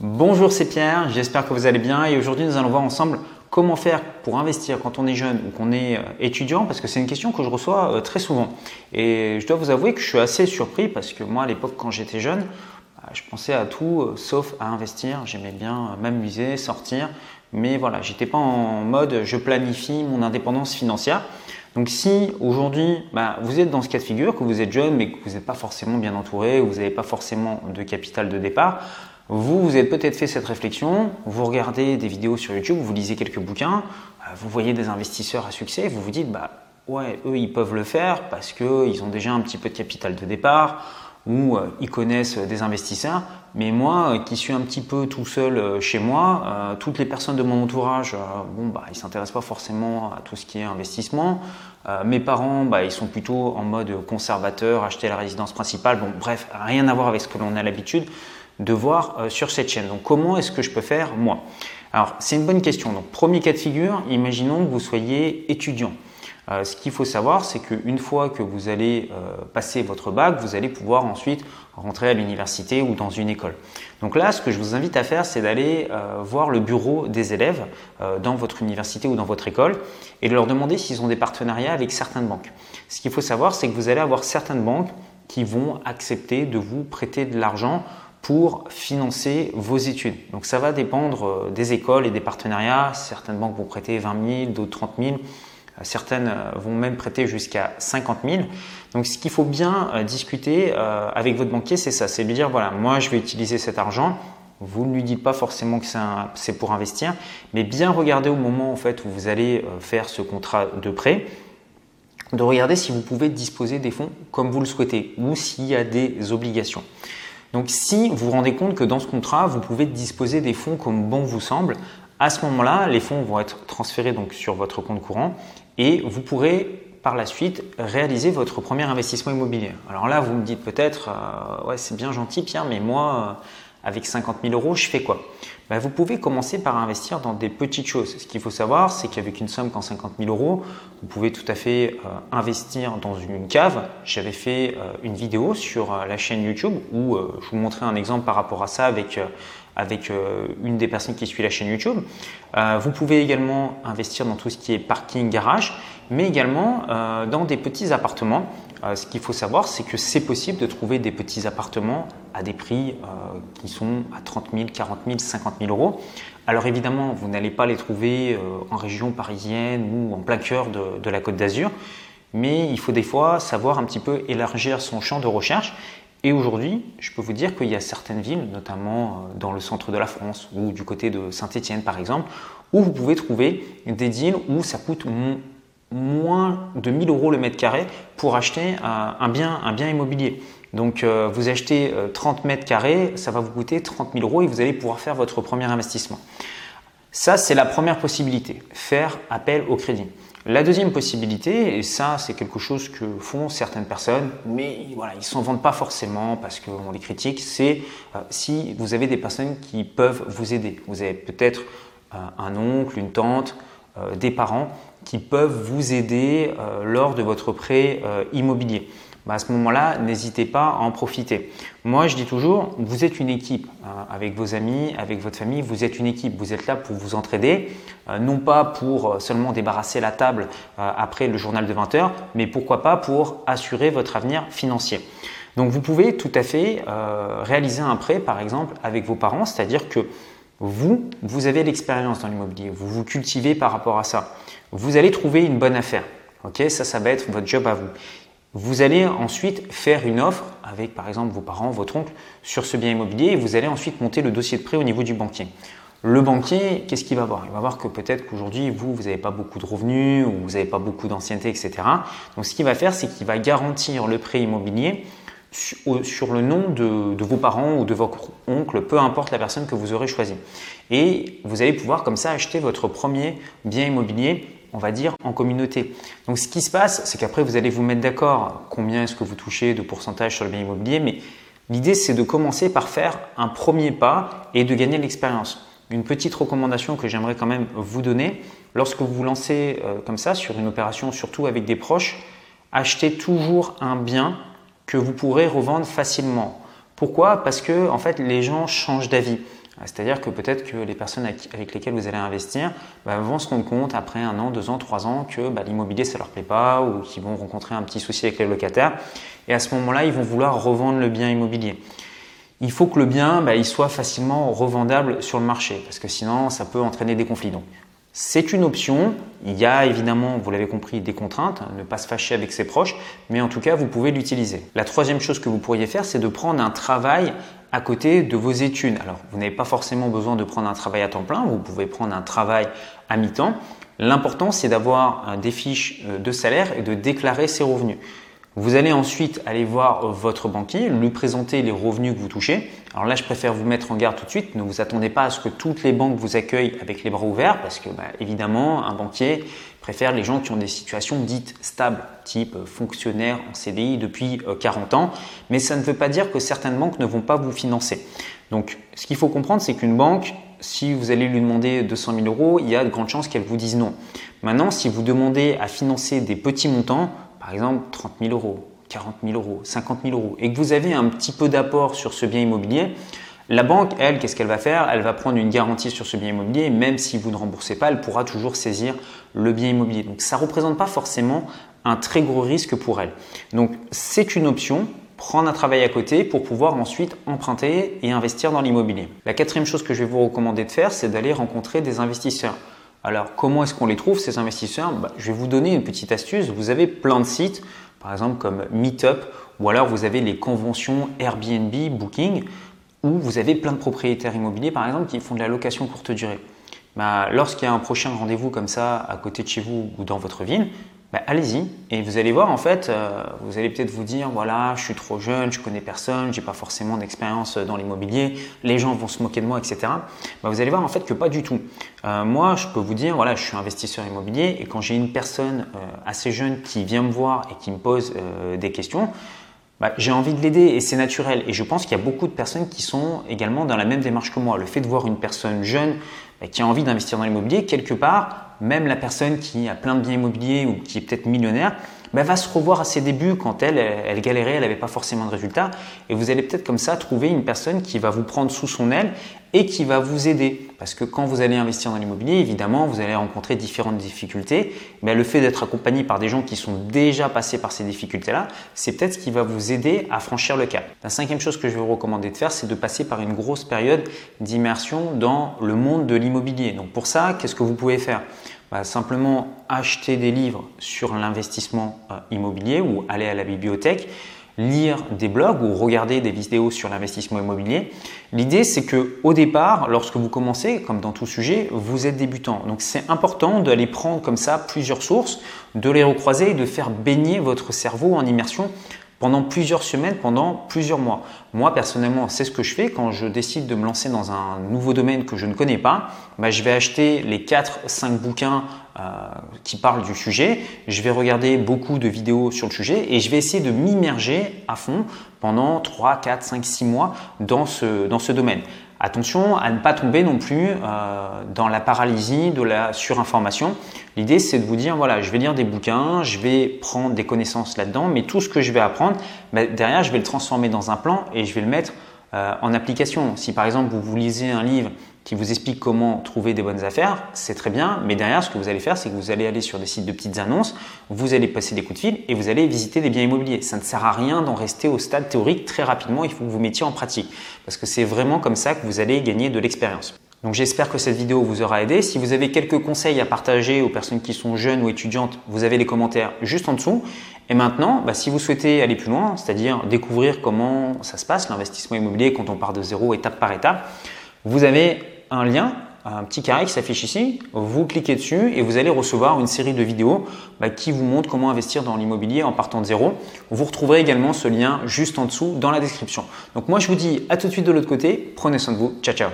Bonjour, c'est Pierre, j'espère que vous allez bien et aujourd'hui nous allons voir ensemble comment faire pour investir quand on est jeune ou qu'on est euh, étudiant parce que c'est une question que je reçois euh, très souvent. Et je dois vous avouer que je suis assez surpris parce que moi à l'époque quand j'étais jeune, bah, je pensais à tout euh, sauf à investir. J'aimais bien m'amuser, sortir, mais voilà, j'étais pas en mode je planifie mon indépendance financière. Donc si aujourd'hui bah, vous êtes dans ce cas de figure, que vous êtes jeune mais que vous n'êtes pas forcément bien entouré, ou vous n'avez pas forcément de capital de départ, vous, vous avez peut-être fait cette réflexion, vous regardez des vidéos sur YouTube, vous lisez quelques bouquins, euh, vous voyez des investisseurs à succès, vous vous dites, bah ouais, eux ils peuvent le faire parce qu'ils ont déjà un petit peu de capital de départ ou euh, ils connaissent des investisseurs. Mais moi, euh, qui suis un petit peu tout seul chez moi, toutes les personnes de mon entourage, bon, bah, ils s'intéressent pas forcément à tout ce qui est investissement. mes parents, bah, ils sont plutôt en mode conservateur, acheter la résidence principale. Bon, bref, rien à voir avec ce que l'on a l'habitude de voir euh, sur cette chaîne. Donc comment est-ce que je peux faire moi? Alors c'est une bonne question. Donc premier cas de figure, imaginons que vous soyez étudiant. Euh, ce qu'il faut savoir, c'est qu'une fois que vous allez euh, passer votre bac, vous allez pouvoir ensuite rentrer à l'université ou dans une école. Donc là, ce que je vous invite à faire, c'est d'aller voir le bureau des élèves dans votre université ou dans votre école et de leur demander s'ils ont des partenariats avec certaines banques. Ce qu'il faut savoir, c'est que vous allez avoir certaines banques qui vont accepter de vous prêter de l'argent pour financer vos études. Donc ça va dépendre euh, des écoles et des partenariats. Certaines banques vont prêter 20 000, d'autres 30 000. Euh, certaines euh, vont même prêter jusqu'à 50 000. Donc ce qu'il faut bien discuter avec votre banquier, c'est ça, c'est lui dire, voilà, moi je vais utiliser cet argent. Vous ne lui dites pas forcément que c'est pour investir, mais bien regarder au moment en fait, où vous allez faire ce contrat de prêt, de regarder si vous pouvez disposer des fonds comme vous le souhaitez ou s'il y a des obligations. Donc si vous vous rendez compte que dans ce contrat, vous pouvez disposer des fonds comme bon vous semble, à ce moment-là, les fonds vont être transférés donc sur votre compte courant et vous pourrez par la suite réaliser votre premier investissement immobilier. Alors là, vous me dites peut-être, euh, ouais, c'est bien gentil Pierre, mais moi, avec 50 000 euros, je fais quoi? Ben, Vous pouvez commencer par investir dans des petites choses. Ce qu'il faut savoir, c'est qu'avec une somme comme 50 000 euros, vous pouvez tout à fait euh, investir dans une cave. J'avais fait euh, une vidéo sur euh, la chaîne YouTube où je vous montrais un exemple par rapport à ça avec une des personnes qui suit la chaîne YouTube. vous pouvez également investir dans tout ce qui est parking, garage, mais également dans des petits appartements euh, ce qu'il faut savoir, c'est que c'est possible de trouver des petits appartements à des prix euh, qui sont à 30 000, 40 000, 50 000 euros. Alors évidemment, vous n'allez pas les trouver euh, en région parisienne ou en plein cœur de, la Côte d'Azur, mais il faut des fois savoir un petit peu élargir son champ de recherche. Et aujourd'hui, je peux vous dire qu'il y a certaines villes, notamment dans le centre de la France ou du côté de Saint-Étienne par exemple, où vous pouvez trouver des deals où ça coûte moins de 1000 euros le mètre carré pour acheter un bien, un bien immobilier. Donc euh, vous achetez 30 euh, mètres carrés, ça va vous coûter 30 000 euros et vous allez pouvoir faire votre premier investissement. Ça, c'est la première possibilité, faire appel au crédit. La deuxième possibilité, et ça c'est quelque chose que font certaines personnes, mais voilà, ils s'en vendent pas forcément parce qu'on les critique, c'est euh, si vous avez des personnes qui peuvent vous aider. Vous avez peut-être un oncle, une tante, des parents qui peuvent vous aider euh, lors de votre prêt euh, immobilier. Bah, à ce moment-là, n'hésitez pas à en profiter. Moi, je dis toujours, vous êtes une équipe hein, avec vos amis, avec votre famille, vous êtes une équipe, vous êtes là pour vous entraider, euh, non pas pour seulement débarrasser la table après le journal de 20 heures, mais pourquoi pas pour assurer votre avenir financier. Donc vous pouvez tout à fait réaliser un prêt, par exemple, avec vos parents, c'est-à-dire que vous, vous avez l'expérience dans l'immobilier, vous vous cultivez par rapport à ça. Vous allez trouver une bonne affaire. Ok, ça, ça va être votre job à vous. Vous allez ensuite faire une offre avec par exemple vos parents, votre oncle sur ce bien immobilier et vous allez ensuite monter le dossier de prêt au niveau du banquier. Le banquier, qu'est-ce qu'il va voir? Il va voir que peut-être qu'aujourd'hui, vous, vous n'avez pas beaucoup de revenus ou vous n'avez pas beaucoup d'ancienneté, etc. Donc, ce qu'il va faire, c'est qu'il va garantir le prêt immobilier sur le nom de, vos parents ou de votre oncle, peu importe la personne que vous aurez choisie. Et vous allez pouvoir comme ça acheter votre premier bien immobilier, on va dire, en communauté. Donc ce qui se passe, c'est qu'après vous allez vous mettre d'accord combien est-ce que vous touchez de pourcentage sur le bien immobilier, mais l'idée c'est de commencer par faire un premier pas et de gagner l'expérience. Une petite recommandation que j'aimerais quand même vous donner, lorsque vous vous lancez euh, comme ça sur une opération, surtout avec des proches, achetez toujours un bien que vous pourrez revendre facilement. Pourquoi? Parce que en fait, les gens changent d'avis. C'est-à-dire que peut-être que les personnes avec lesquelles vous allez investir bah, vont se rendre compte après un an, deux ans, trois ans que bah, l'immobilier ça leur plaît pas ou qu'ils vont rencontrer un petit souci avec les locataires. Et à ce moment-là, ils vont vouloir revendre le bien immobilier. Il faut que le bien bah, il soit facilement revendable sur le marché parce que sinon ça peut entraîner des conflits. C'est une option. Il y a évidemment, vous l'avez compris, des contraintes, ne pas se fâcher avec ses proches, mais en tout cas, vous pouvez l'utiliser. La troisième chose que vous pourriez faire, c'est de prendre un travail à côté de vos études. Alors, vous n'avez pas forcément besoin de prendre un travail à temps plein, vous pouvez prendre un travail à mi-temps. L'important, c'est d'avoir des fiches euh, de salaire et de déclarer ses revenus. Vous allez ensuite aller voir votre banquier, lui présenter les revenus que vous touchez. Alors là, je préfère vous mettre en garde tout de suite. Ne vous attendez pas à ce que toutes les banques vous accueillent avec les bras ouverts parce que, bah, évidemment, un banquier préfère les gens qui ont des situations dites stables, type fonctionnaire en CDI depuis 40 euh, ans. Mais ça ne veut pas dire que certaines banques ne vont pas vous financer. Donc, ce qu'il faut comprendre, c'est qu'une banque, si vous allez lui demander 200 000 euros, il y a de grandes chances qu'elle vous dise non. Maintenant, si vous demandez à financer des petits montants, par exemple 30 000 euros, 40 000 euros, 50 000 euros, et que vous avez un petit peu d'apport sur ce bien immobilier, la banque, elle, qu'est-ce qu'elle va faire? Elle va prendre une garantie sur ce bien immobilier, même si vous ne remboursez pas, elle pourra toujours saisir le bien immobilier. Donc ça ne représente pas forcément un très gros risque pour elle. Donc c'est une option, prendre un travail à côté pour pouvoir ensuite emprunter et investir dans l'immobilier. La quatrième chose que je vais vous recommander de faire, c'est d'aller rencontrer des investisseurs. Alors, comment est-ce qu'on les trouve, ces investisseurs bah, Je vais vous donner une petite astuce. Vous avez plein de sites, par exemple comme Meetup, ou alors vous avez les conventions Airbnb, Booking, où vous avez plein de propriétaires immobiliers, par exemple, qui font de la location courte durée. Bah, lorsqu'il y a un prochain rendez-vous comme ça à côté de chez vous ou dans votre ville, bah, allez-y et vous allez voir en fait, euh, vous allez peut-être vous dire voilà, je suis trop jeune, je connais personne, j'ai pas forcément d'expérience dans l'immobilier, les gens vont se moquer de moi, etc. Bah, vous allez voir en fait que pas du tout. Euh, moi, je peux vous dire voilà, je suis investisseur immobilier et quand j'ai une personne euh, assez jeune qui vient me voir et qui me pose des questions, bah, j'ai envie de l'aider et c'est naturel. Et je pense qu'il y a beaucoup de personnes qui sont également dans la même démarche que moi. Le fait de voir une personne jeune qui a envie d'investir dans l'immobilier, quelque part, même la personne qui a plein de biens immobiliers ou qui est peut-être millionnaire, bah, va se revoir à ses débuts quand elle, elle galérait, elle n'avait pas forcément de résultats. Et vous allez peut-être comme ça trouver une personne qui va vous prendre sous son aile et qui va vous aider. Parce que quand vous allez investir dans l'immobilier, évidemment, vous allez rencontrer différentes difficultés. Mais le fait d'être accompagné par des gens qui sont déjà passés par ces difficultés-là, c'est peut-être ce qui va vous aider à franchir le cap. La cinquième chose que je vais vous recommander de faire, c'est de passer par une grosse période d'immersion dans le monde de l'immobilier. Donc pour ça, qu'est-ce que vous pouvez faire? Bah, simplement acheter des livres sur l'investissement euh, immobilier ou aller à la bibliothèque, lire des blogs ou regarder des vidéos sur l'investissement immobilier. L'idée, c'est que au départ, lorsque vous commencez, comme dans tout sujet, vous êtes débutant. Donc, c'est important d'aller prendre comme ça plusieurs sources, de les recroiser et de faire baigner votre cerveau en immersion pendant plusieurs semaines, pendant plusieurs mois. Moi, personnellement, c'est ce que je fais quand je décide de me lancer dans un nouveau domaine que je ne connais pas. Bah, je vais acheter les 4-5 bouquins euh, qui parlent du sujet. Je vais regarder beaucoup de vidéos sur le sujet et je vais essayer de m'immerger à fond pendant 3, 4, 5, 6 mois dans ce, dans ce domaine. Attention à ne pas tomber non plus euh, dans la paralysie de la surinformation. L'idée, c'est de vous dire, voilà, je vais lire des bouquins, je vais prendre des connaissances là-dedans, mais tout ce que je vais apprendre, ben, derrière, je vais le transformer dans un plan et je vais le mettre euh, en application. Si par exemple, vous, vous lisez un livre qui vous explique comment trouver des bonnes affaires, c'est très bien, mais derrière, ce que vous allez faire, c'est que vous allez aller sur des sites de petites annonces, vous allez passer des coups de fil et vous allez visiter des biens immobiliers. Ça ne sert à rien d'en rester au stade théorique très rapidement, il faut que vous mettiez en pratique, parce que c'est vraiment comme ça que vous allez gagner de l'expérience. Donc j'espère que cette vidéo vous aura aidé. Si vous avez quelques conseils à partager aux personnes qui sont jeunes ou étudiantes, vous avez les commentaires juste en dessous. Et maintenant, bah, si vous souhaitez aller plus loin, c'est-à-dire découvrir comment ça se passe, l'investissement immobilier quand on part de zéro étape par étape, vous avez un lien, un petit carré qui s'affiche ici. Vous cliquez dessus et vous allez recevoir une série de vidéos bah, qui vous montrent comment investir dans l'immobilier en partant de zéro. Vous retrouverez également ce lien juste en dessous dans la description. Donc moi je vous dis à tout de suite de l'autre côté. Prenez soin de vous. Ciao ciao.